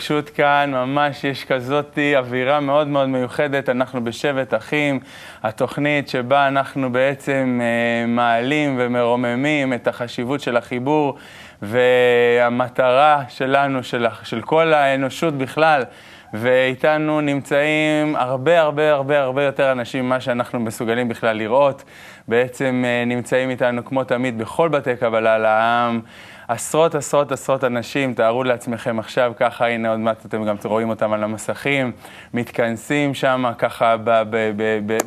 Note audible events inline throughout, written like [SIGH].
התרגשות כאן, ממש יש כזאת אווירה מאוד מאוד מיוחדת. אנחנו בשבט אחים, התוכנית שבה אנחנו בעצם אה, מעלים ומרוממים את החשיבות של החיבור והמטרה שלנו, של, של כל האנושות בכלל. ואיתנו נמצאים הרבה הרבה הרבה הרבה יותר אנשים ממה שאנחנו מסוגלים בכלל לראות. בעצם אה, נמצאים איתנו כמו תמיד בכל בתי קבלה לעם. עשרות עשרות עשרות אנשים, תארו לעצמכם עכשיו ככה, הנה עוד מעט אתם גם רואים אותם על המסכים, מתכנסים שם ככה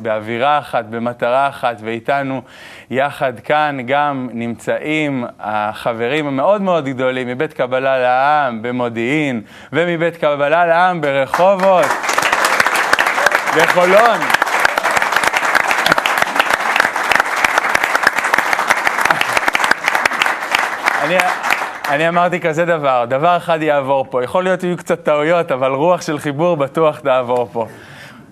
באווירה אחת, במטרה אחת, ואיתנו יחד כאן גם נמצאים החברים המאוד מאוד גדולים מבית קבלה לעם במודיעין, ומבית קבלה לעם ברחובות, בחולון. אני, אני אמרתי כזה דבר, דבר אחד יעבור פה, יכול להיות שיהיו קצת טעויות, אבל רוח של חיבור בטוח תעבור פה.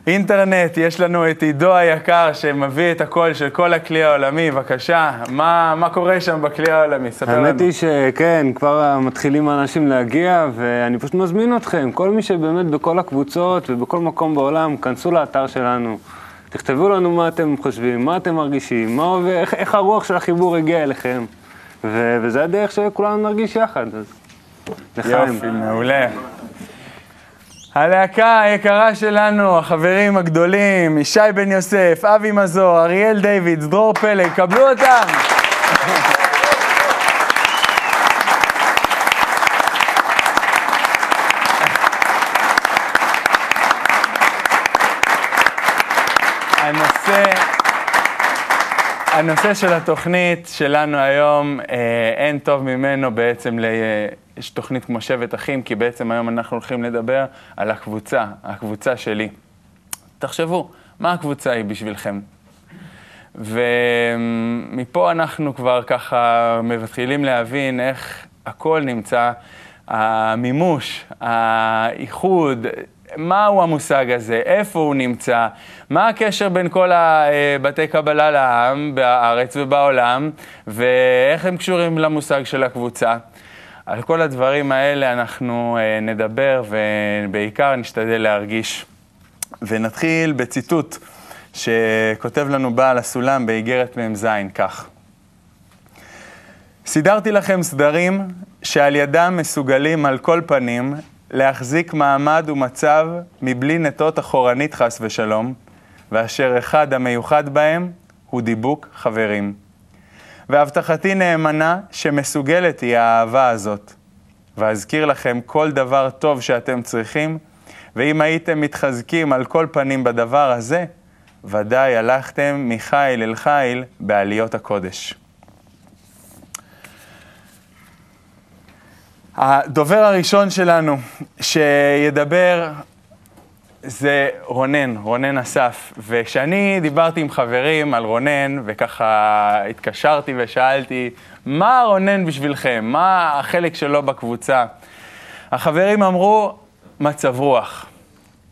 אינטרנט, יש לנו את עידו היקר שמביא את הקול של כל הכלי העולמי, בבקשה, מה, מה קורה שם בכלי העולמי? ספר לנו. האמת היא שכן, כבר מתחילים האנשים להגיע, ואני פשוט מזמין אתכם, כל מי שבאמת בכל הקבוצות ובכל מקום בעולם, כנסו לאתר שלנו. תכתבו לנו מה אתם חושבים, מה אתם מרגישים, מה, איך, איך הרוח של החיבור הגיע אליכם. ו- וזה הדרך שכולנו נרגיש יחד. אז לחיים. יופי, מעולה. הלהקה היקרה שלנו, החברים הגדולים, ישי בן יוסף, אבי מזור, אריאל דיוויד, דרור פלג, קבלו אותם. הנושא... הנושא של התוכנית שלנו היום, אה, אין טוב ממנו בעצם, ל... יש תוכנית כמו שבט אחים, כי בעצם היום אנחנו הולכים לדבר על הקבוצה, הקבוצה שלי. תחשבו, מה הקבוצה היא בשבילכם? ומפה אנחנו כבר ככה מתחילים להבין איך הכל נמצא, המימוש, האיחוד, מהו המושג הזה, איפה הוא נמצא, מה הקשר בין כל הבתי קבלה לעם בארץ ובעולם, ואיך הם קשורים למושג של הקבוצה. על כל הדברים האלה אנחנו אה, נדבר ובעיקר נשתדל להרגיש. ונתחיל בציטוט שכותב לנו בעל הסולם באיגרת מ"ז כך: סידרתי לכם סדרים שעל ידם מסוגלים על כל פנים להחזיק מעמד ומצב מבלי נטות אחורנית חס ושלום, ואשר אחד המיוחד בהם הוא דיבוק חברים. והבטחתי נאמנה שמסוגלת היא האהבה הזאת. ואזכיר לכם כל דבר טוב שאתם צריכים, ואם הייתם מתחזקים על כל פנים בדבר הזה, ודאי הלכתם מחיל אל חיל בעליות הקודש. הדובר הראשון שלנו שידבר זה רונן, רונן אסף. וכשאני דיברתי עם חברים על רונן, וככה התקשרתי ושאלתי, מה רונן בשבילכם? מה החלק שלו בקבוצה? החברים אמרו, מצב רוח.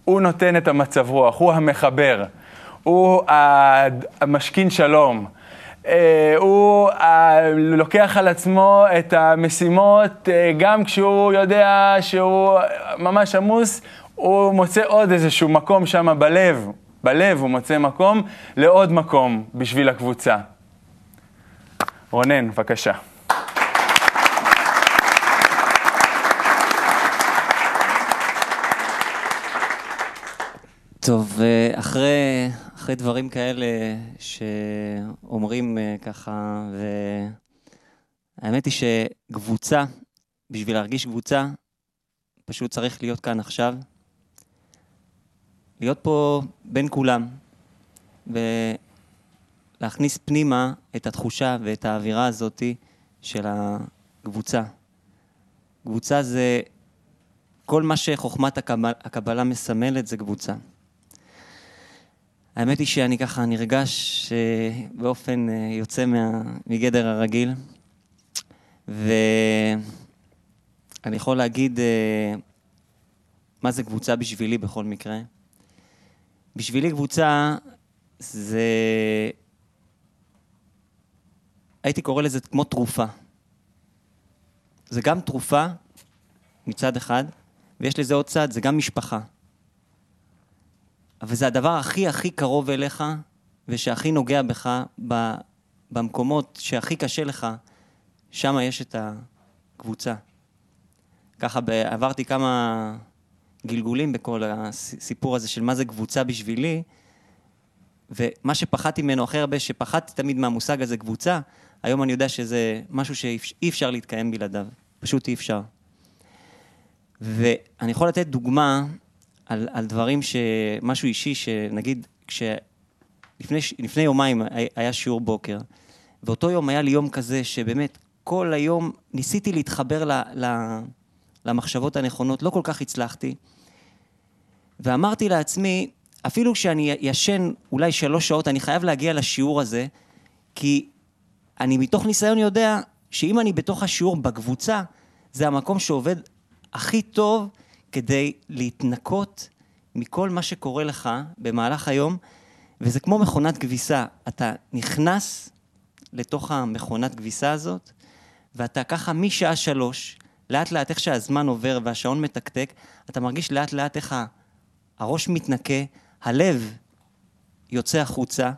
הוא נותן את המצב רוח, הוא המחבר, הוא המשכין שלום. אה, הוא אה, לוקח על עצמו את המשימות אה, גם כשהוא יודע שהוא ממש עמוס, הוא מוצא עוד איזשהו מקום שם בלב, בלב הוא מוצא מקום לעוד מקום בשביל הקבוצה. רונן, בבקשה. טוב, אחרי אחרי דברים כאלה שאומרים אה, ככה, והאמת היא שקבוצה, בשביל להרגיש קבוצה, פשוט צריך להיות כאן עכשיו. להיות פה בין כולם, ולהכניס פנימה את התחושה ואת האווירה הזאתי של הקבוצה. קבוצה זה כל מה שחוכמת הקבלה מסמלת זה קבוצה. האמת היא שאני ככה נרגש אה, באופן אה, יוצא מה, מגדר הרגיל, ואני יכול להגיד אה, מה זה קבוצה בשבילי בכל מקרה. בשבילי קבוצה זה... הייתי קורא לזה כמו תרופה. זה גם תרופה מצד אחד, ויש לזה עוד צד, זה גם משפחה. אבל זה הדבר הכי הכי קרוב אליך, ושהכי נוגע בך, ב, במקומות שהכי קשה לך, שם יש את הקבוצה. ככה עברתי כמה גלגולים בכל הסיפור הזה של מה זה קבוצה בשבילי, ומה שפחדתי ממנו הכי הרבה, שפחדתי תמיד מהמושג הזה קבוצה, היום אני יודע שזה משהו שאי אפשר להתקיים בלעדיו. פשוט אי אפשר. ואני יכול לתת דוגמה על, על דברים ש... משהו אישי, שנגיד, כשלפני לפני יומיים היה שיעור בוקר, ואותו יום היה לי יום כזה שבאמת כל היום ניסיתי להתחבר ל, ל, למחשבות הנכונות, לא כל כך הצלחתי, ואמרתי לעצמי, אפילו כשאני ישן אולי שלוש שעות, אני חייב להגיע לשיעור הזה, כי אני מתוך ניסיון יודע שאם אני בתוך השיעור בקבוצה, זה המקום שעובד הכי טוב כדי להתנקות מכל מה שקורה לך במהלך היום, וזה כמו מכונת כביסה. אתה נכנס לתוך המכונת כביסה הזאת, ואתה ככה משעה שלוש, לאט לאט איך שהזמן עובר והשעון מתקתק, אתה מרגיש לאט לאט איך הראש מתנקה, הלב יוצא החוצה,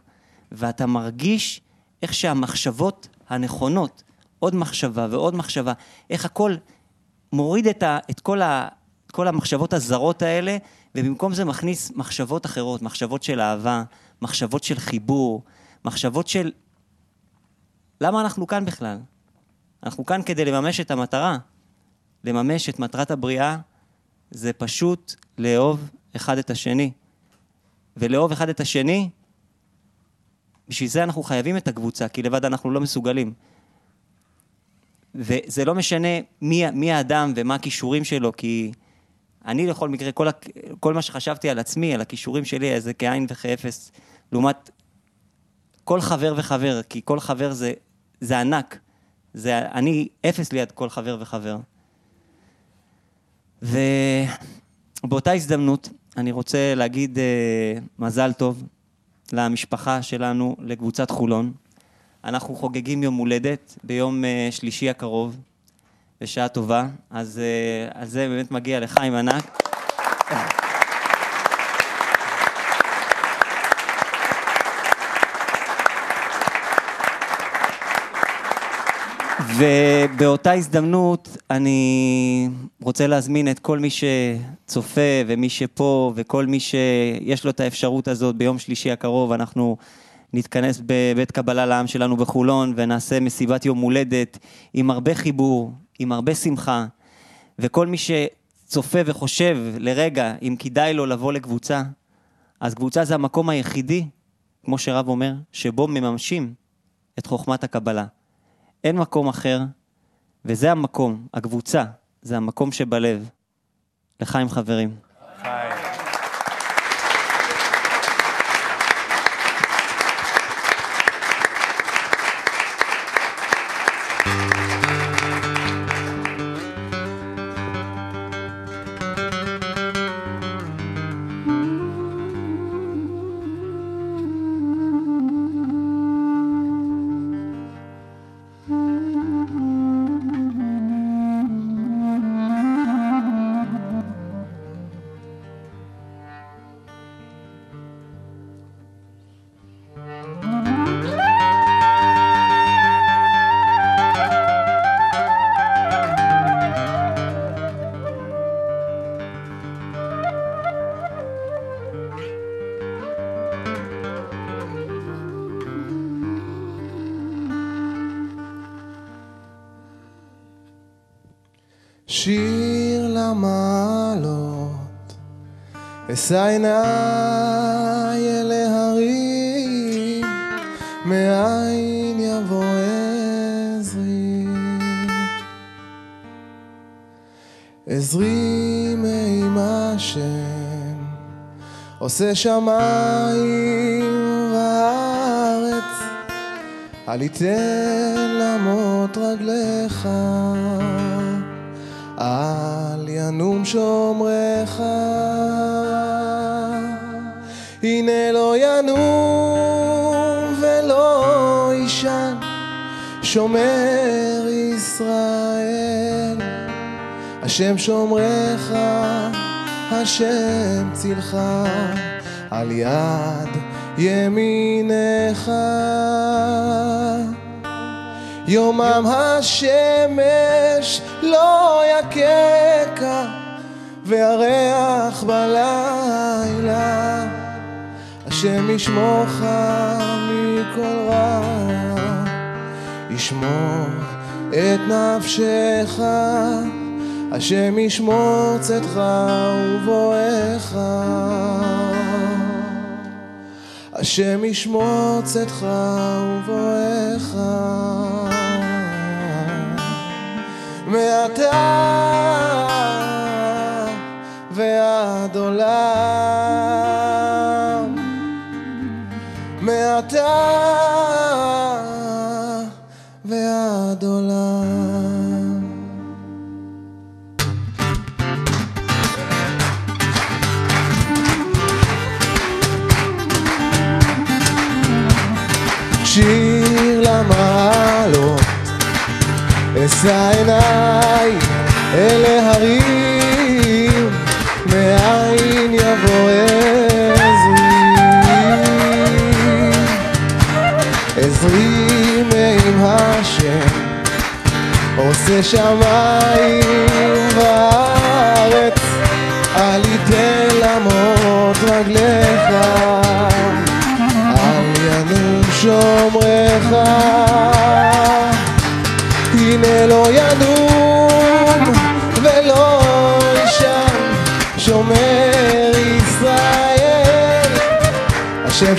ואתה מרגיש איך שהמחשבות הנכונות, עוד מחשבה ועוד מחשבה, איך הכל מוריד את, ה, את כל, כל המחשבות הזרות האלה, ובמקום זה מכניס מחשבות אחרות, מחשבות של אהבה, מחשבות של חיבור, מחשבות של... למה אנחנו כאן בכלל? אנחנו כאן כדי לממש את המטרה. לממש את מטרת הבריאה זה פשוט לאהוב אחד את השני. ולאהוב אחד את השני, בשביל זה אנחנו חייבים את הקבוצה, כי לבד אנחנו לא מסוגלים. וזה לא משנה מי, מי האדם ומה הכישורים שלו, כי אני לכל מקרה, כל, כל מה שחשבתי על עצמי, על הכישורים שלי, זה כאין וכאפס, לעומת כל חבר וחבר, כי כל חבר זה, זה ענק. זה, אני אפס ליד כל חבר וחבר. ובאותה הזדמנות, אני רוצה להגיד uh, מזל טוב למשפחה שלנו, לקבוצת חולון. אנחנו חוגגים יום הולדת ביום uh, שלישי הקרוב, בשעה טובה, אז uh, על זה באמת מגיע לחיים ענק. ובאותה הזדמנות אני רוצה להזמין את כל מי שצופה ומי שפה וכל מי שיש לו את האפשרות הזאת ביום שלישי הקרוב, אנחנו נתכנס בבית קבלה לעם שלנו בחולון ונעשה מסיבת יום הולדת עם הרבה חיבור, עם הרבה שמחה, וכל מי שצופה וחושב לרגע אם כדאי לו לבוא לקבוצה, אז קבוצה זה המקום היחידי, כמו שרב אומר, שבו מממשים את חוכמת הקבלה. אין מקום אחר, וזה המקום, הקבוצה, זה המקום שבלב. לחיים חברים. אשא עיניי אל ההרים, מאין יבוא עזרי. עזרי מעם השם, עושה שמיים וארץ, אל יתן למות רגליך. אל ינום שומרך, הנה לא ינום ולא יישן, שומר ישראל, השם שומרך, השם צילך, על יד ימינך. יומם השמש לא יככה, והריח בלילה. השם ישמורך מכל רע, ישמור את נפשך, השם ישמור צאתך ובואך. השם ישמור צאתך ובואך. מעתה אשא עיניי אל ההרים, מאין יבוא עזרי. עזרי מעם השם, עושה שמיים וארץ, אל ייתן למות רגליך, אל ינום שומרך.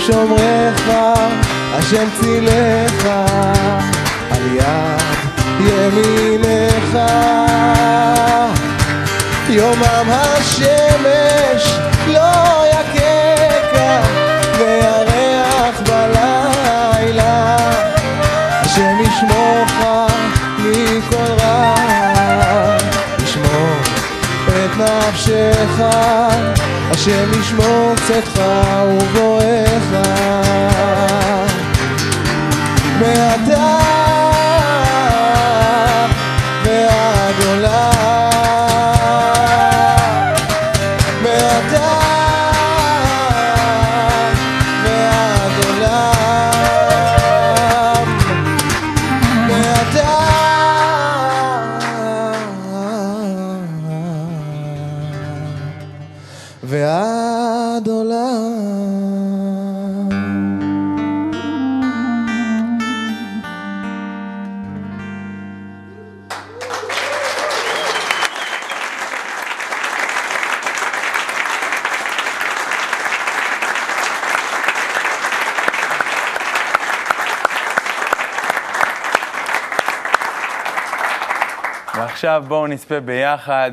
שומרך, השם צילך, על יד ימינך. יומם השמש לא יככה, והריח בלילה. השם ישמורך מכל רע, ישמור את נפשך, השם ישמור צאתך ובואך. ועכשיו בואו נצפה ביחד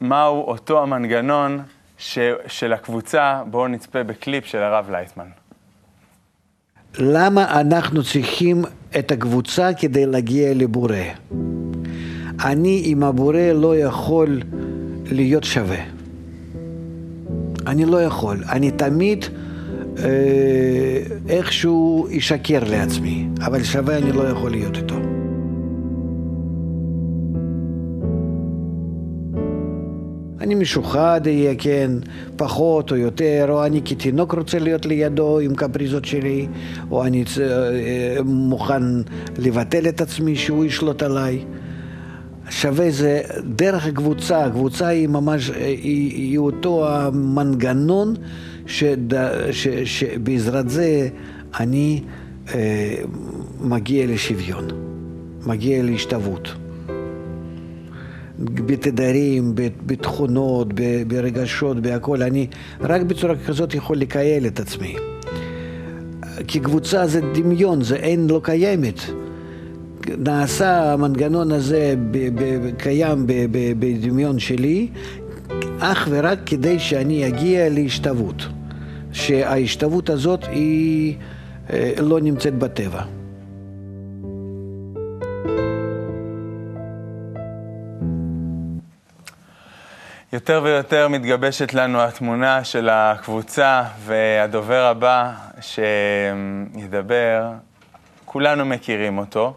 מהו אותו המנגנון ש, של הקבוצה. בואו נצפה בקליפ של הרב לייטמן. למה אנחנו צריכים את הקבוצה כדי להגיע לבורא? אני עם הבורא לא יכול להיות שווה. אני לא יכול. אני תמיד אה, איכשהו אשקר לעצמי, אבל שווה אני לא יכול להיות איתו. אני משוחד אהיה, כן, פחות או יותר, או אני כתינוק רוצה להיות לידו עם קפריזות שלי, או אני צ- אה, מוכן לבטל את עצמי שהוא ישלוט עליי. שווה זה דרך הקבוצה, הקבוצה היא ממש, אה, היא, היא אותו המנגנון שד, ש, שבעזרת זה אני אה, מגיע לשוויון, מגיע להשתוות. בתדרים, בתכונות, ברגשות, בהכל. אני רק בצורה כזאת יכול לקייל את עצמי. כי קבוצה זה דמיון, זה אין, לא קיימת. נעשה המנגנון הזה, קיים בדמיון שלי, אך ורק כדי שאני אגיע להשתוות. שההשתוות הזאת היא אה, לא נמצאת בטבע. יותר ויותר מתגבשת לנו התמונה של הקבוצה, והדובר הבא שידבר, כולנו מכירים אותו.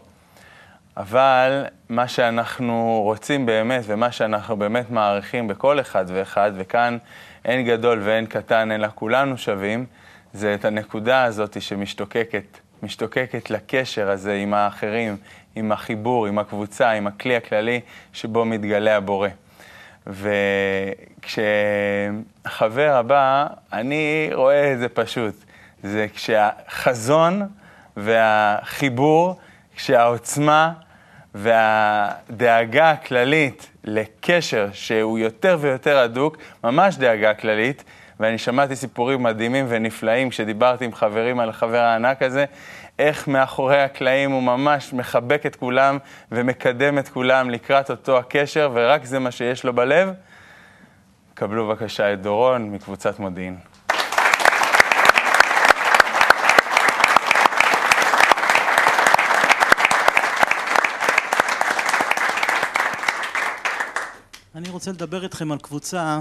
אבל מה שאנחנו רוצים באמת, ומה שאנחנו באמת מעריכים בכל אחד ואחד, וכאן אין גדול ואין קטן, אלא כולנו שווים, זה את הנקודה הזאת שמשתוקקת, משתוקקת לקשר הזה עם האחרים, עם החיבור, עם הקבוצה, עם הכלי הכללי שבו מתגלה הבורא. וכשהחבר הבא, אני רואה את זה פשוט. זה כשהחזון והחיבור, כשהעוצמה והדאגה הכללית לקשר שהוא יותר ויותר הדוק, ממש דאגה כללית, ואני שמעתי סיפורים מדהימים ונפלאים כשדיברתי עם חברים על החבר הענק הזה, איך מאחורי הקלעים הוא ממש מחבק את כולם ומקדם את כולם לקראת אותו הקשר, ורק זה מה שיש לו בלב. קבלו בבקשה את דורון מקבוצת מודיעין. אני רוצה לדבר איתכם על קבוצה.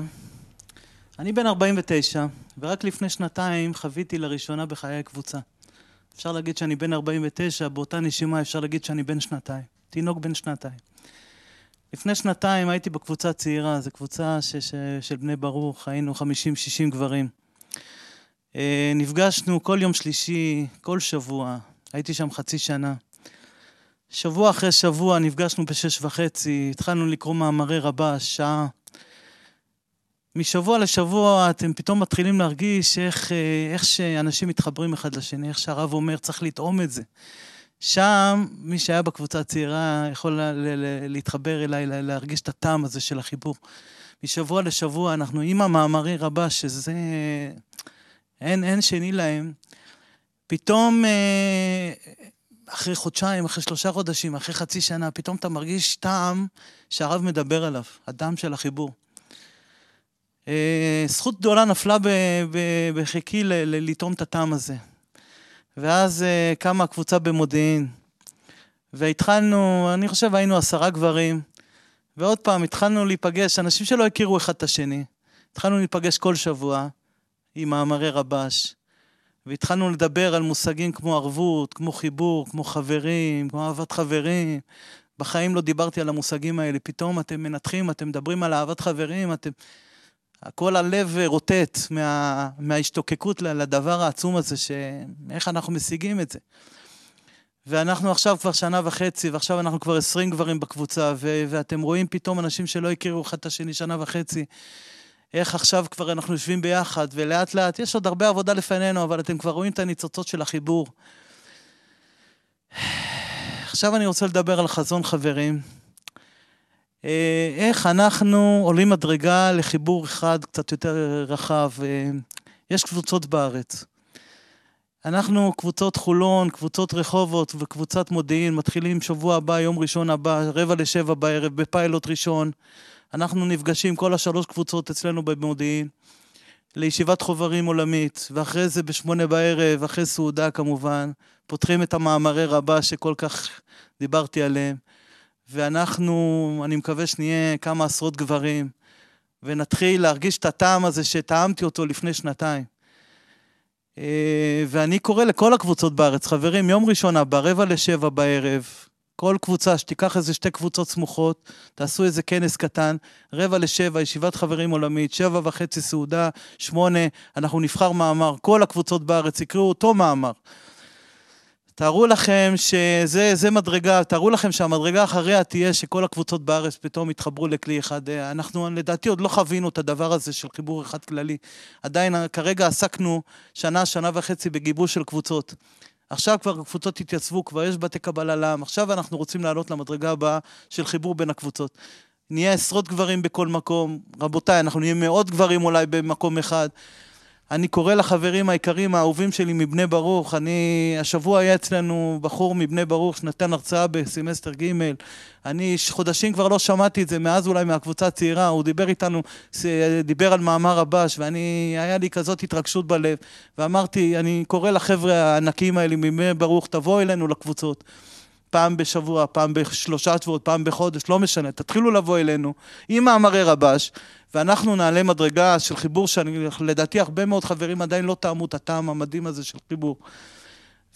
אני בן 49, ורק לפני שנתיים חוויתי לראשונה בחיי קבוצה. אפשר להגיד שאני בן 49, באותה נשימה אפשר להגיד שאני בן שנתיים. תינוק בן שנתיים. לפני שנתיים הייתי בקבוצה צעירה, זו קבוצה ש- ש- של בני ברוך, היינו 50-60 גברים. אה, נפגשנו כל יום שלישי, כל שבוע, הייתי שם חצי שנה. שבוע אחרי שבוע נפגשנו בשש וחצי, התחלנו לקרוא מאמרי רבש, שעה. משבוע לשבוע אתם פתאום מתחילים להרגיש איך, אה, איך שאנשים מתחברים אחד לשני, איך שהרב אומר, צריך לטעום את זה. שם, מי שהיה בקבוצה הצעירה יכול ל- ל- להתחבר אליי, ל- להרגיש את הטעם הזה של החיבור. משבוע לשבוע אנחנו עם המאמרי רבש, שזה... אין, אין שני להם. פתאום, אה, אחרי חודשיים, אחרי שלושה חודשים, אחרי חצי שנה, פתאום אתה מרגיש טעם שהרב מדבר עליו, הטעם של החיבור. אה, זכות גדולה נפלה בחיקי לטעום את הטעם הזה. ואז אה, קמה הקבוצה במודיעין, והתחלנו, אני חושב היינו עשרה גברים, ועוד פעם התחלנו להיפגש, אנשים שלא הכירו אחד את השני. התחלנו להיפגש כל שבוע עם מאמרי רבש, והתחלנו לדבר על מושגים כמו ערבות, כמו חיבור, כמו חברים, כמו אהבת חברים. בחיים לא דיברתי על המושגים האלה, פתאום אתם מנתחים, אתם מדברים על אהבת חברים, אתם... כל הלב רוטט מה, מההשתוקקות לדבר העצום הזה, שאיך אנחנו משיגים את זה. ואנחנו עכשיו כבר שנה וחצי, ועכשיו אנחנו כבר עשרים גברים בקבוצה, ו- ואתם רואים פתאום אנשים שלא הכירו אחד את השני שנה וחצי, איך עכשיו כבר אנחנו יושבים ביחד, ולאט לאט, יש עוד הרבה עבודה לפנינו, אבל אתם כבר רואים את הניצוצות של החיבור. [SIGHS] עכשיו אני רוצה לדבר על חזון חברים. אה, איך אנחנו עולים מדרגה לחיבור אחד קצת יותר רחב. אה, יש קבוצות בארץ. אנחנו, קבוצות חולון, קבוצות רחובות וקבוצת מודיעין, מתחילים שבוע הבא, יום ראשון הבא, רבע לשבע בערב, בפיילוט ראשון. אנחנו נפגשים, כל השלוש קבוצות אצלנו במודיעין, לישיבת חוברים עולמית, ואחרי זה בשמונה בערב, אחרי סעודה כמובן, פותחים את המאמרי רבה שכל כך דיברתי עליהם. ואנחנו, אני מקווה שנהיה כמה עשרות גברים, ונתחיל להרגיש את הטעם הזה שטעמתי אותו לפני שנתיים. אה, ואני קורא לכל הקבוצות בארץ, חברים, יום ראשון הבא, רבע לשבע בערב, כל קבוצה שתיקח איזה שתי קבוצות סמוכות, תעשו איזה כנס קטן, רבע לשבע, ישיבת חברים עולמית, שבע וחצי סעודה, שמונה, אנחנו נבחר מאמר, כל הקבוצות בארץ יקראו אותו מאמר. תארו לכם שזה זה מדרגה, תארו לכם שהמדרגה אחריה תהיה שכל הקבוצות בארץ פתאום יתחברו לכלי אחד. אנחנו לדעתי עוד לא חווינו את הדבר הזה של חיבור אחד כללי. עדיין כרגע עסקנו שנה, שנה וחצי בגיבוש של קבוצות. עכשיו כבר הקבוצות התייצבו, כבר יש בתי קבלה לעם, עכשיו אנחנו רוצים לעלות למדרגה הבאה של חיבור בין הקבוצות. נהיה עשרות גברים בכל מקום, רבותיי, אנחנו נהיה מאות גברים אולי במקום אחד. אני קורא לחברים היקרים האהובים שלי מבני ברוך, אני, השבוע היה אצלנו בחור מבני ברוך שנתן הרצאה בסמסטר ג', אני חודשים כבר לא שמעתי את זה, מאז אולי מהקבוצה הצעירה, הוא דיבר איתנו, דיבר על מאמר רבש, ואני, היה לי כזאת התרגשות בלב, ואמרתי, אני קורא לחבר'ה הענקים האלה מבני ברוך, תבואו אלינו לקבוצות. פעם בשבוע, פעם בשלושה שבועות, פעם בחודש, לא משנה, תתחילו לבוא אלינו עם מאמרי רבש, ואנחנו נעלה מדרגה של חיבור שאני, לדעתי הרבה מאוד חברים עדיין לא טעמו את הטעם המדהים הזה של חיבור.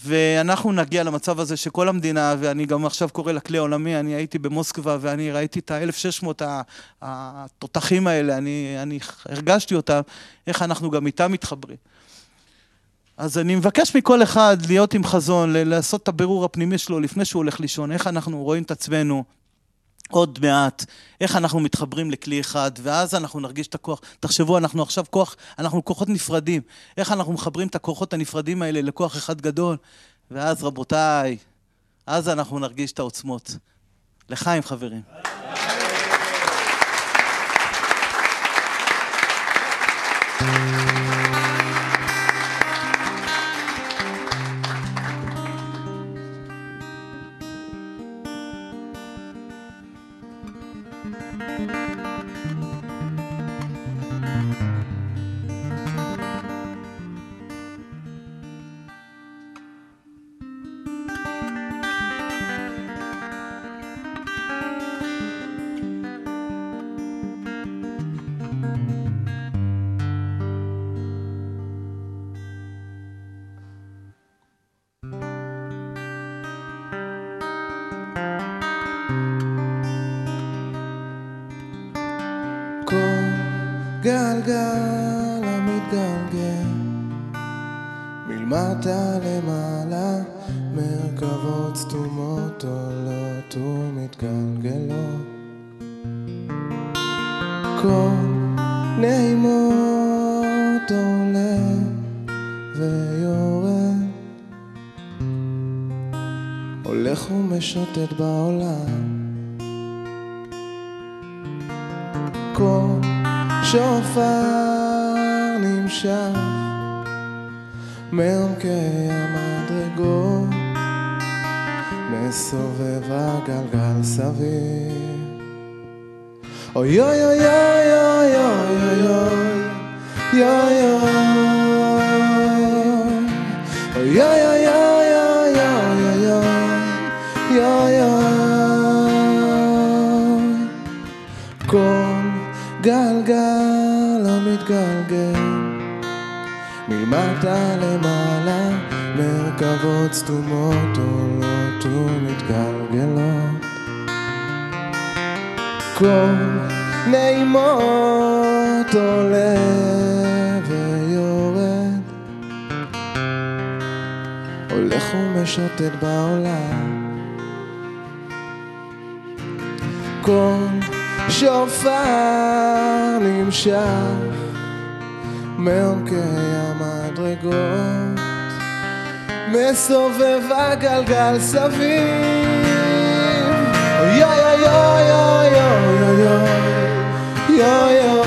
ואנחנו נגיע למצב הזה שכל המדינה, ואני גם עכשיו קורא לכלי העולמי, אני הייתי במוסקבה ואני ראיתי את ה-1600 התותחים האלה, אני, אני הרגשתי אותם, איך אנחנו גם איתם מתחברים. אז אני מבקש מכל אחד להיות עם חזון, לעשות את הבירור הפנימי שלו לפני שהוא הולך לישון, איך אנחנו רואים את עצמנו עוד מעט, איך אנחנו מתחברים לכלי אחד, ואז אנחנו נרגיש את הכוח. תחשבו, אנחנו עכשיו כוח, אנחנו כוחות נפרדים. איך אנחנו מחברים את הכוחות הנפרדים האלה לכוח אחד גדול, ואז רבותיי, אז אנחנו נרגיש את העוצמות. לחיים, חברים. מלמטה למעלה מרכבות סתומות עולות ומתגלגלות. כל נעימות עולה ויורד. הולך ומשוטט בעולם מעומקי המדרגות מסובב הגלגל סביב אוי אוי אוי אוי אוי אוי אוי אוי אוי אוי כל גלגל המתגלגל מלמטה למעלה מרכבות סתומות עולות ומתגלגלות. כל נעימות עולה ויורד. הולך ומשוטט בעולם. קול שופר נמשך מעומקי המדרגות מסובב הגלגל סביב אוי אוי אוי אוי אוי אוי אוי אוי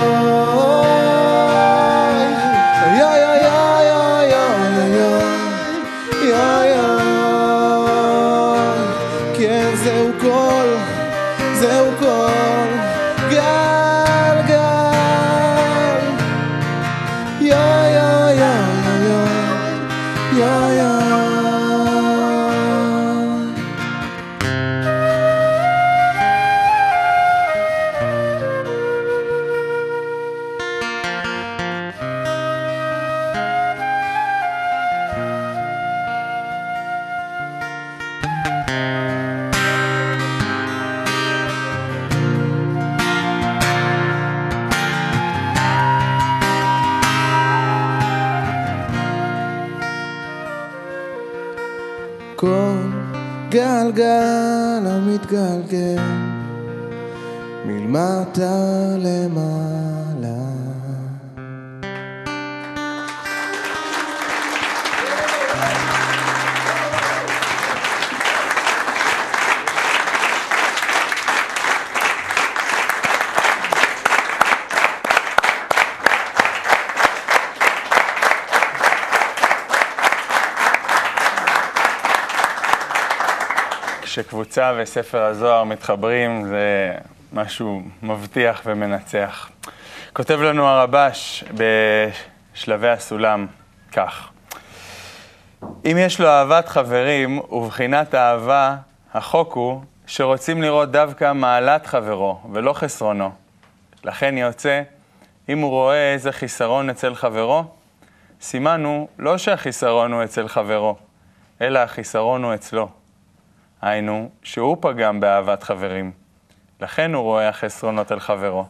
המתגלגל מלמטה למעלה כשקבוצה וספר הזוהר מתחברים, זה משהו מבטיח ומנצח. כותב לנו הרבש בשלבי הסולם כך: אם יש לו אהבת חברים ובחינת אהבה, החוק הוא שרוצים לראות דווקא מעלת חברו ולא חסרונו. לכן יוצא, אם הוא רואה איזה חיסרון אצל חברו, סימן הוא לא שהחיסרון הוא אצל חברו, אלא החיסרון הוא אצלו. היינו, שהוא פגם באהבת חברים. לכן הוא רואה החסרונות על חברו.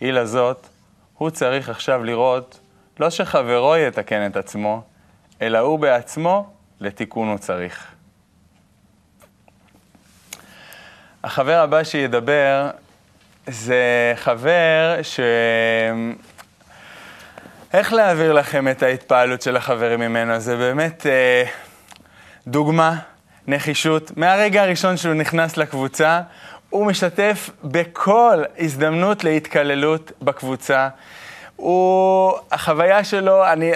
אי לזאת, הוא צריך עכשיו לראות לא שחברו יתקן את עצמו, אלא הוא בעצמו לתיקון הוא צריך. החבר הבא שידבר זה חבר ש... איך להעביר לכם את ההתפעלות של החברים ממנו? זה באמת אה, דוגמה, נחישות. מהרגע הראשון שהוא נכנס לקבוצה, הוא משתף בכל הזדמנות להתקללות בקבוצה. הוא, החוויה שלו, אני,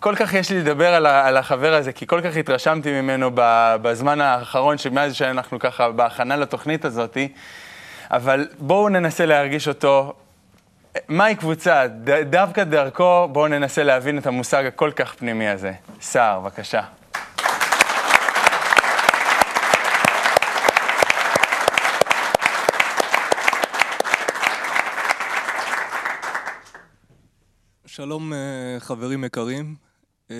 כל כך יש לי לדבר על, על החבר הזה, כי כל כך התרשמתי ממנו בזמן האחרון, שמאז שאנחנו ככה בהכנה לתוכנית הזאתי, אבל בואו ננסה להרגיש אותו. מהי קבוצה? ד, דווקא דרכו בואו ננסה להבין את המושג הכל כך פנימי הזה. סער, בבקשה. שלום אה, חברים יקרים. אה,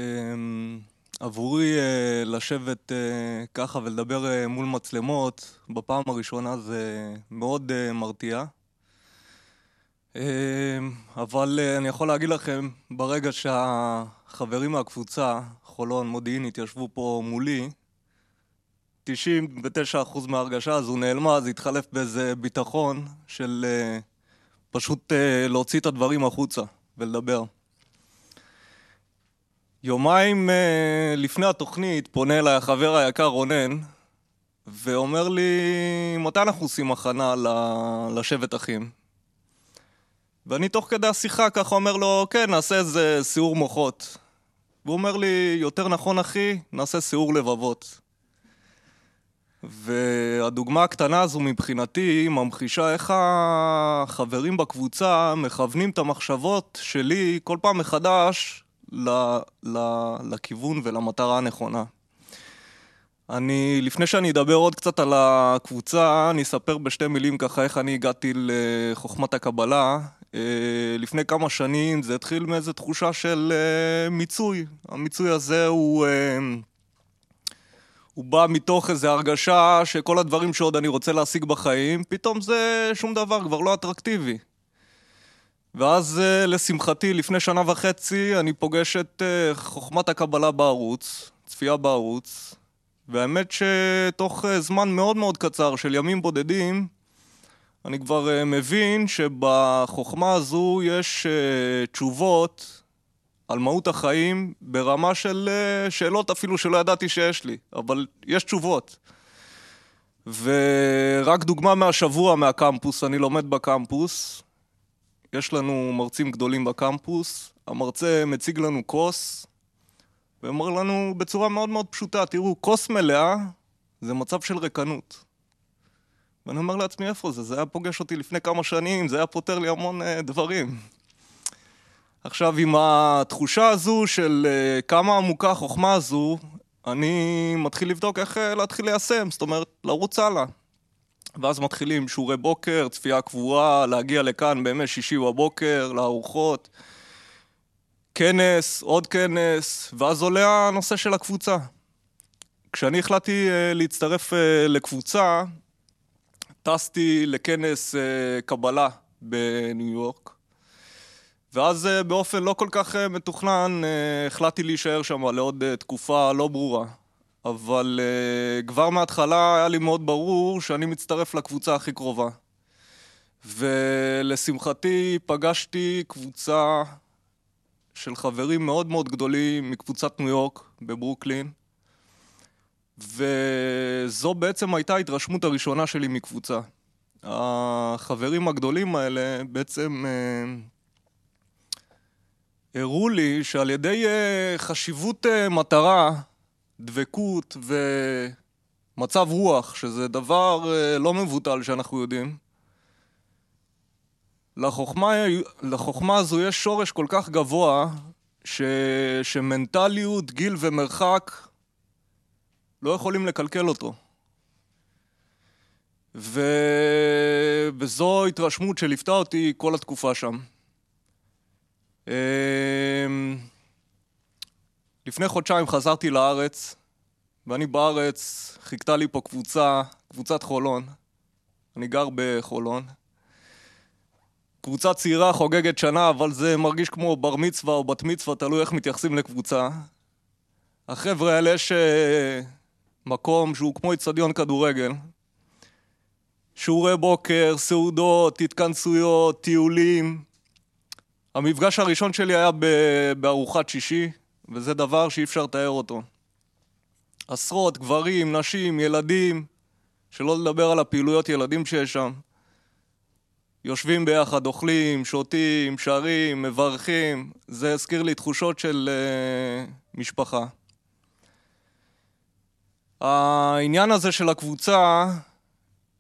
עבורי אה, לשבת ככה ולדבר מול מצלמות בפעם הראשונה זה מאוד מרתיע. אבל אני יכול להגיד לכם, ברגע שהחברים מהקבוצה, חולון, מודיעין, התיישבו פה מולי, 99% מההרגשה הזו נעלמה, זה התחלף באיזה ביטחון של פשוט להוציא את הדברים החוצה. ולדבר. יומיים uh, לפני התוכנית פונה אליי החבר היקר רונן ואומר לי, מתי אנחנו עושים הכנה לשבט אחים? ואני תוך כדי השיחה ככה אומר לו, כן, נעשה איזה סיעור מוחות. והוא אומר לי, יותר נכון אחי, נעשה סיעור לבבות. והדוגמה הקטנה הזו מבחינתי ממחישה איך החברים בקבוצה מכוונים את המחשבות שלי כל פעם מחדש ל, ל, לכיוון ולמטרה הנכונה. אני, לפני שאני אדבר עוד קצת על הקבוצה, אני אספר בשתי מילים ככה איך אני הגעתי לחוכמת הקבלה. אה, לפני כמה שנים זה התחיל מאיזו תחושה של אה, מיצוי. המיצוי הזה הוא... הוא בא מתוך איזו הרגשה שכל הדברים שעוד אני רוצה להשיג בחיים, פתאום זה שום דבר, כבר לא אטרקטיבי. ואז אה, לשמחתי, לפני שנה וחצי, אני פוגש את אה, חוכמת הקבלה בערוץ, צפייה בערוץ, והאמת שתוך אה, זמן מאוד מאוד קצר של ימים בודדים, אני כבר מבין שבחוכמה הזו יש תשובות על מהות החיים ברמה של אה, שאלות אפילו שלא ידעתי שיש לי, אבל יש תשובות. ורק דוגמה מהשבוע מהקמפוס, אני לומד בקמפוס, יש לנו מרצים גדולים בקמפוס, המרצה מציג לנו כוס, ואומר לנו בצורה מאוד מאוד פשוטה, תראו, כוס מלאה זה מצב של ריקנות. ואני אומר לעצמי, איפה זה? זה היה פוגש אותי לפני כמה שנים, זה היה פותר לי המון uh, דברים. עכשיו, עם התחושה הזו של uh, כמה עמוקה החוכמה הזו, אני מתחיל לבדוק איך uh, להתחיל ליישם, זאת אומרת, לרוץ הלאה. ואז מתחילים שיעורי בוקר, צפייה קבועה, להגיע לכאן בימי שישי בבוקר, לארוחות, כנס, עוד כנס, ואז עולה הנושא של הקבוצה. כשאני החלטתי uh, להצטרף לקבוצה, טסתי לכנס קבלה בניו יורק, ואז אה, באופן לא כל כך אה, מתוכנן אה, החלטתי להישאר שם לעוד תקופה לא ברורה. אבל כבר מההתחלה היה לי מאוד ברור שאני מצטרף לקבוצה הכי קרובה. ולשמחתי פגשתי קבוצה של חברים מאוד מאוד גדולים מקבוצת ניו יורק בברוקלין. וזו בעצם הייתה ההתרשמות הראשונה שלי מקבוצה. החברים הגדולים האלה בעצם הראו לי שעל ידי uh, חשיבות uh, מטרה, דבקות ומצב רוח, שזה דבר uh, לא מבוטל שאנחנו יודעים, לחוכמה, לחוכמה הזו יש שורש כל כך גבוה, ש, שמנטליות, גיל ומרחק לא יכולים לקלקל אותו. ו... וזו התרשמות שליוותה אותי כל התקופה שם. אמ, לפני חודשיים חזרתי לארץ ואני בארץ, חיכתה לי פה קבוצה, קבוצת חולון. אני גר בחולון. קבוצה צעירה חוגגת שנה, אבל זה מרגיש כמו בר מצווה או בת מצווה, תלוי איך מתייחסים לקבוצה. החבר'ה האלה יש אה, מקום שהוא כמו אצטדיון כדורגל. שיעורי בוקר, סעודות, התכנסויות, טיולים. המפגש הראשון שלי היה בארוחת שישי, וזה דבר שאי אפשר לתאר אותו. עשרות גברים, נשים, ילדים, שלא לדבר על הפעילויות ילדים שיש שם. יושבים ביחד, אוכלים, שותים, שרים, מברכים. זה הזכיר לי תחושות של uh, משפחה. העניין הזה של הקבוצה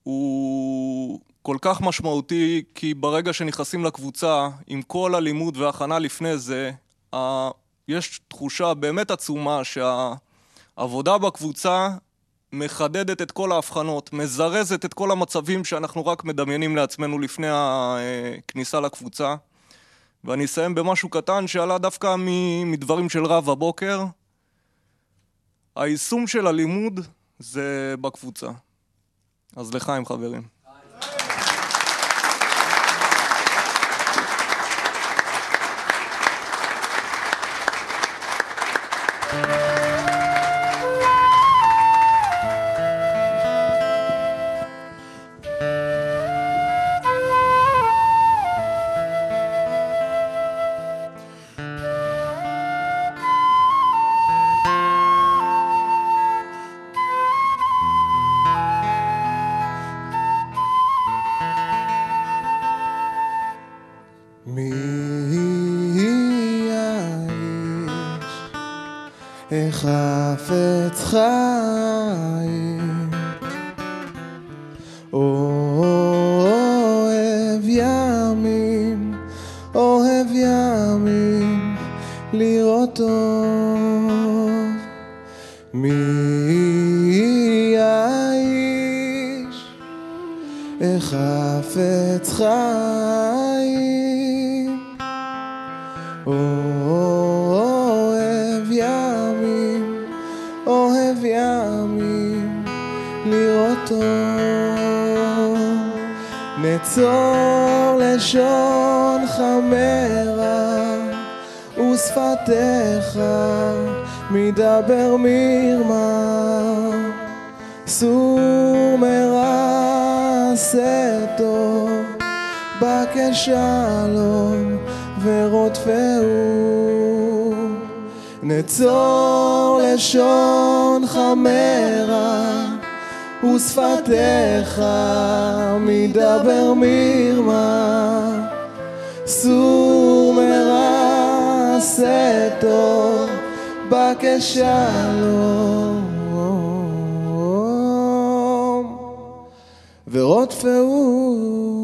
הוא כל כך משמעותי, כי ברגע שנכנסים לקבוצה, עם כל הלימוד וההכנה לפני זה, uh, יש תחושה באמת עצומה שהעבודה בקבוצה מחדדת את כל ההבחנות, מזרזת את כל המצבים שאנחנו רק מדמיינים לעצמנו לפני הכניסה לקבוצה. ואני אסיים במשהו קטן שעלה דווקא מדברים של רב הבוקר. היישום של הלימוד זה בקבוצה. אז לחיים חברים. חיים אוהב ימים אוהב ימים לראות טוב. מי האיש? החפץ חיים לראות טוב. נצור לשון חמרה ושפתיך מדבר מרמה סור מרע עשה טוב בקש ורודפהו נצור לשון חמרה ושפתיך מדבר מרמה. סור מרע עשה טוב בקש שלום ורודפהו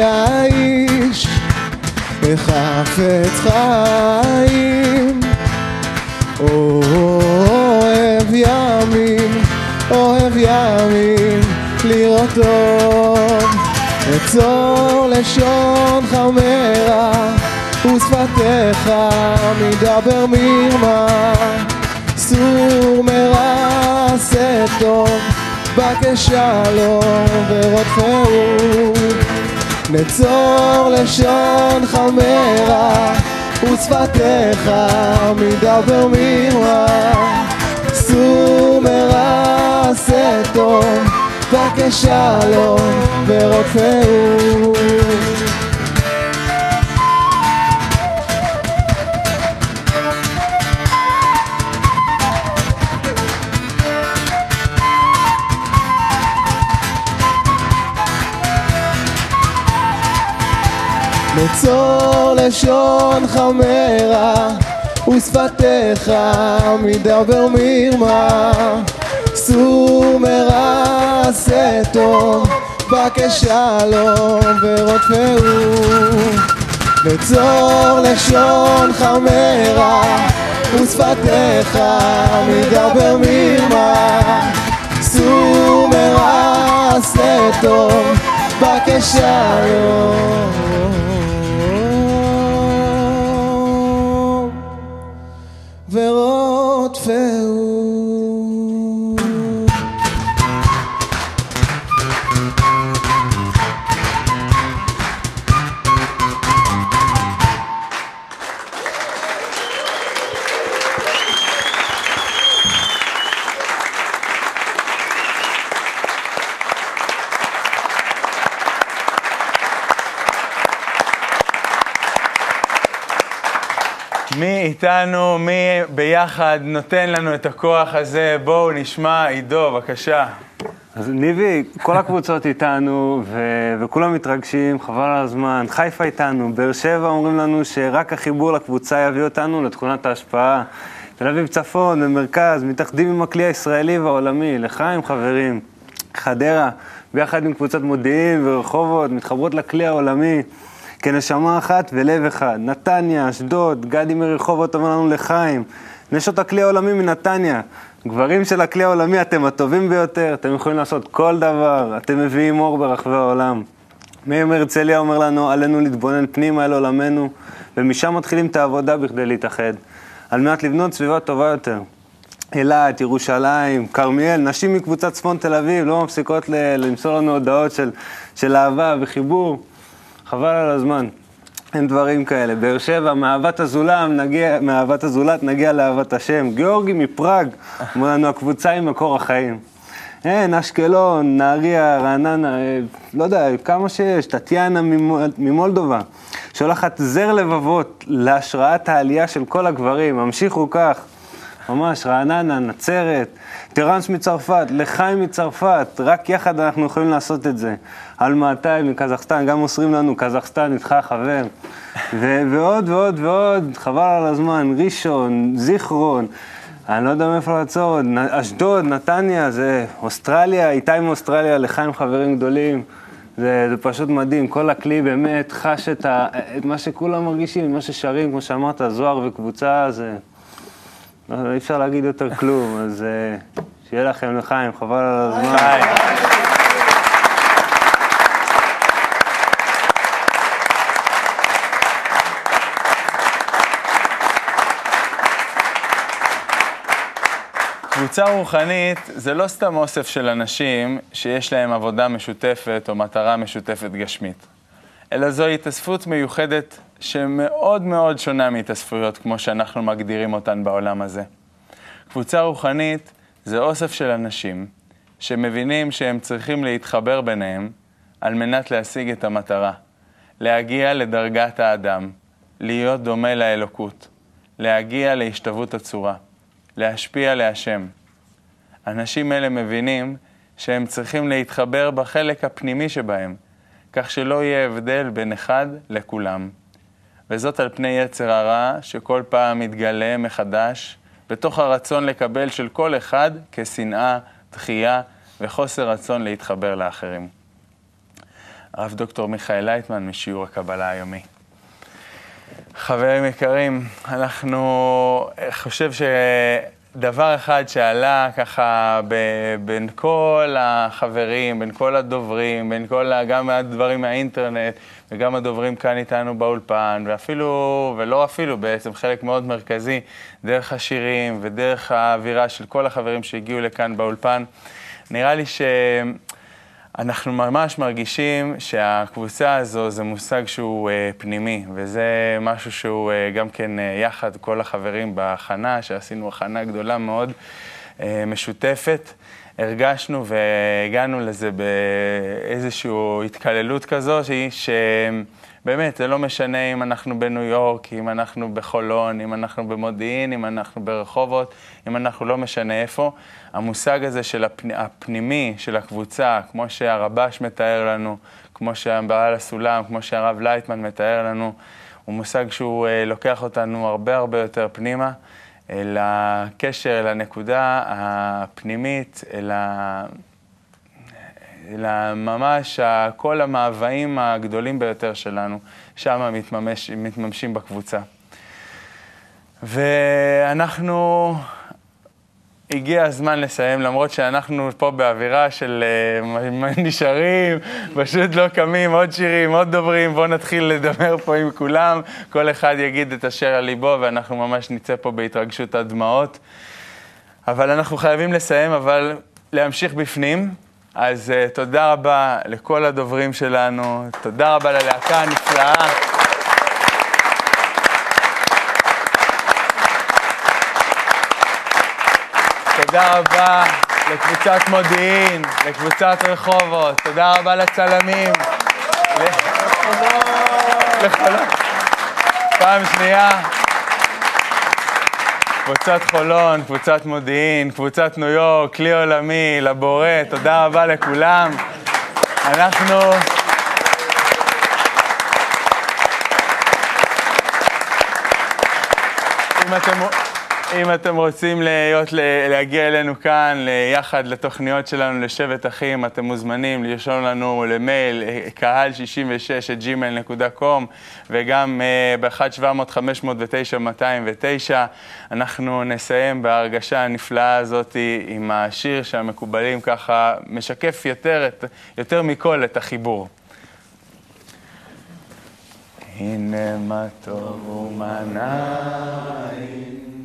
האיש החפץ חיים. אוהב ימים, אוהב ימים לראות טוב אצור לשון חמרה ושפתיך מדבר מרמה. סור מרע עשה טוב בקש שלום ורודפהו נצור לשון חמרה ושפתיך מדבר מרמה סור מרע עשה טוב בקש שלום ורודפהו נצור לשון חמרה ושפתיך מדבר מרמה. סור מרע עשה טוב בקש שלום ורודפהו. בצור לשון חמרה ושפתיך מדבר מרמה. סור מרע עשה טוב בקשרים ורודפהו איתנו, מי ביחד נותן לנו את הכוח הזה? בואו נשמע, עידו, בבקשה. אז ניבי, כל הקבוצות איתנו, ו- וכולם מתרגשים, חבל על הזמן. חיפה איתנו, באר שבע אומרים לנו שרק החיבור לקבוצה יביא אותנו לתכונת ההשפעה. תל אביב צפון, במרכז, מתאחדים עם הכלי הישראלי והעולמי. לחיים, חברים. חדרה, ביחד עם קבוצת מודיעין ורחובות, מתחברות לכלי העולמי. כנשמה אחת ולב אחד. נתניה, אשדוד, גדי מרחובות אומר לנו לחיים. נשות הכלי העולמי מנתניה. גברים של הכלי העולמי, אתם הטובים ביותר, אתם יכולים לעשות כל דבר, אתם מביאים אור ברחבי העולם. מאיר מהרצליה אומר לנו, עלינו להתבונן פנימה אל עולמנו, ומשם מתחילים את העבודה בכדי להתאחד, על מנת לבנות סביבה טובה יותר. אילת, ירושלים, כרמיאל, נשים מקבוצת צפון תל אביב לא מפסיקות למסור לנו הודעות של, של אהבה וחיבור. חבל על הזמן. אין דברים כאלה. באר שבע, מאהבת הזולם, נגיע, מאהבת הזולת נגיע לאהבת השם. גיאורגי מפראג, אומר לנו, הקבוצה היא מקור החיים. אין, אשקלון, נהריה, רעננה, אה, לא יודע, כמה שיש, טטיאנה ממול- ממולדובה, שולחת זר לבבות להשראת העלייה של כל הגברים, המשיכו כך. ממש, רעננה, נצרת, טראנס מצרפת, לחיים מצרפת, רק יחד אנחנו יכולים לעשות את זה. אלמאתאי מקזחסטן, גם מוסרים לנו, קזחסטן איתך חבר. ו- ועוד ועוד ועוד, חבל על הזמן, ראשון, זיכרון, אני לא יודע מאיפה לעצור, אשדוד, נתניה, זה אוסטרליה, איתי מאוסטרליה, לחיים חברים גדולים. זה, זה פשוט מדהים, כל הכלי באמת חש את, ה, את מה שכולם מרגישים, מה ששרים, כמו שאמרת, זוהר וקבוצה, זה... לא, אי אפשר להגיד יותר כלום, אז אה, שיהיה לכם לחיים, חבל על הזמן. קבוצה רוחנית זה לא סתם אוסף של אנשים שיש להם עבודה משותפת או מטרה משותפת גשמית, אלא זו התאספות מיוחדת שמאוד מאוד שונה מהתאספויות כמו שאנחנו מגדירים אותן בעולם הזה. קבוצה רוחנית זה אוסף של אנשים שמבינים שהם צריכים להתחבר ביניהם על מנת להשיג את המטרה, להגיע לדרגת האדם, להיות דומה לאלוקות, להגיע להשתוות הצורה, להשפיע להשם. אנשים אלה מבינים שהם צריכים להתחבר בחלק הפנימי שבהם, כך שלא יהיה הבדל בין אחד לכולם. וזאת על פני יצר הרע שכל פעם מתגלה מחדש בתוך הרצון לקבל של כל אחד כשנאה, דחייה וחוסר רצון להתחבר לאחרים. הרב דוקטור מיכאל לייטמן משיעור הקבלה היומי. חברים יקרים, אנחנו, חושב שדבר אחד שעלה ככה ב, בין כל החברים, בין כל הדוברים, בין כל, גם הדברים מהאינטרנט וגם הדוברים כאן איתנו באולפן, ואפילו, ולא אפילו, בעצם חלק מאוד מרכזי, דרך השירים ודרך האווירה של כל החברים שהגיעו לכאן באולפן, נראה לי ש... אנחנו ממש מרגישים שהקבוצה הזו זה מושג שהוא אה, פנימי, וזה משהו שהוא אה, גם כן אה, יחד, כל החברים בהכנה, שעשינו הכנה גדולה מאוד, אה, משותפת. הרגשנו והגענו לזה באיזושהי התקללות כזו, שהיא שבאמת, זה לא משנה אם אנחנו בניו יורק, אם אנחנו בחולון, אם אנחנו במודיעין, אם אנחנו ברחובות, אם אנחנו לא משנה איפה. המושג הזה של הפנ... הפנימי של הקבוצה, כמו שהרבש מתאר לנו, כמו שהבעל הסולם, כמו שהרב לייטמן מתאר לנו, הוא מושג שהוא אה, לוקח אותנו הרבה הרבה יותר פנימה, אל הקשר, אל הנקודה הפנימית, אל ה... לממש ה- כל המאוויים הגדולים ביותר שלנו, שם מתממש, מתממשים בקבוצה. ואנחנו, הגיע הזמן לסיים, למרות שאנחנו פה באווירה של מה נשארים, פשוט לא קמים, עוד שירים, עוד דוברים, בואו נתחיל לדבר פה עם כולם, כל אחד יגיד את אשר על ליבו, ואנחנו ממש נצא פה בהתרגשות עד דמעות. אבל אנחנו חייבים לסיים, אבל להמשיך בפנים. אז uh, תודה רבה לכל הדוברים שלנו, תודה רבה ללהקה הנפלאה. תודה רבה לקבוצת מודיעין, לקבוצת רחובות, תודה רבה לצלמים. [LAUGHS] פעם שנייה. קבוצת חולון, קבוצת מודיעין, קבוצת ניו יורק, כלי עולמי, לבורא, תודה רבה לכולם. אנחנו... אם אתם, אם אתם רוצים להיות, להגיע אלינו כאן, יחד לתוכניות שלנו, לשבט אחים, אתם מוזמנים לרשום לנו למייל, קהל66 את gmail.com וגם ב-1-700-509-209. אנחנו נסיים בהרגשה הנפלאה הזאת עם השיר שהמקובלים ככה משקף יותר, יותר מכל את החיבור. הנה מה טוב ומה נעים,